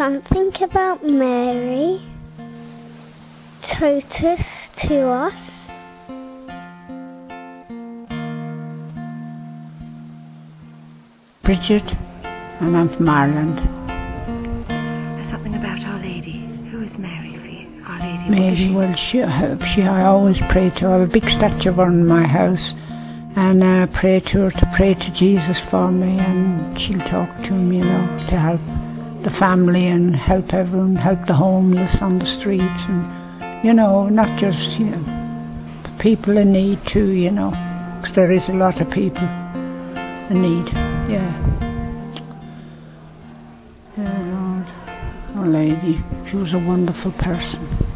something about Mary Totus to us. Bridget, and I'm from Ireland. Something about Our Lady. Who is Mary for you? Our Lady. what is Mary, she? well, she, she, I always pray to her. I have a big statue of her in my house, and I pray to her to pray to Jesus for me, and she'll talk to him, you know, to help the family and help everyone, help the homeless on the streets, and you know, not just you know, people in need too, you know, 'cause there is a lot of people in need. Yeah. Yeah, Lord. Lady, she was a wonderful person.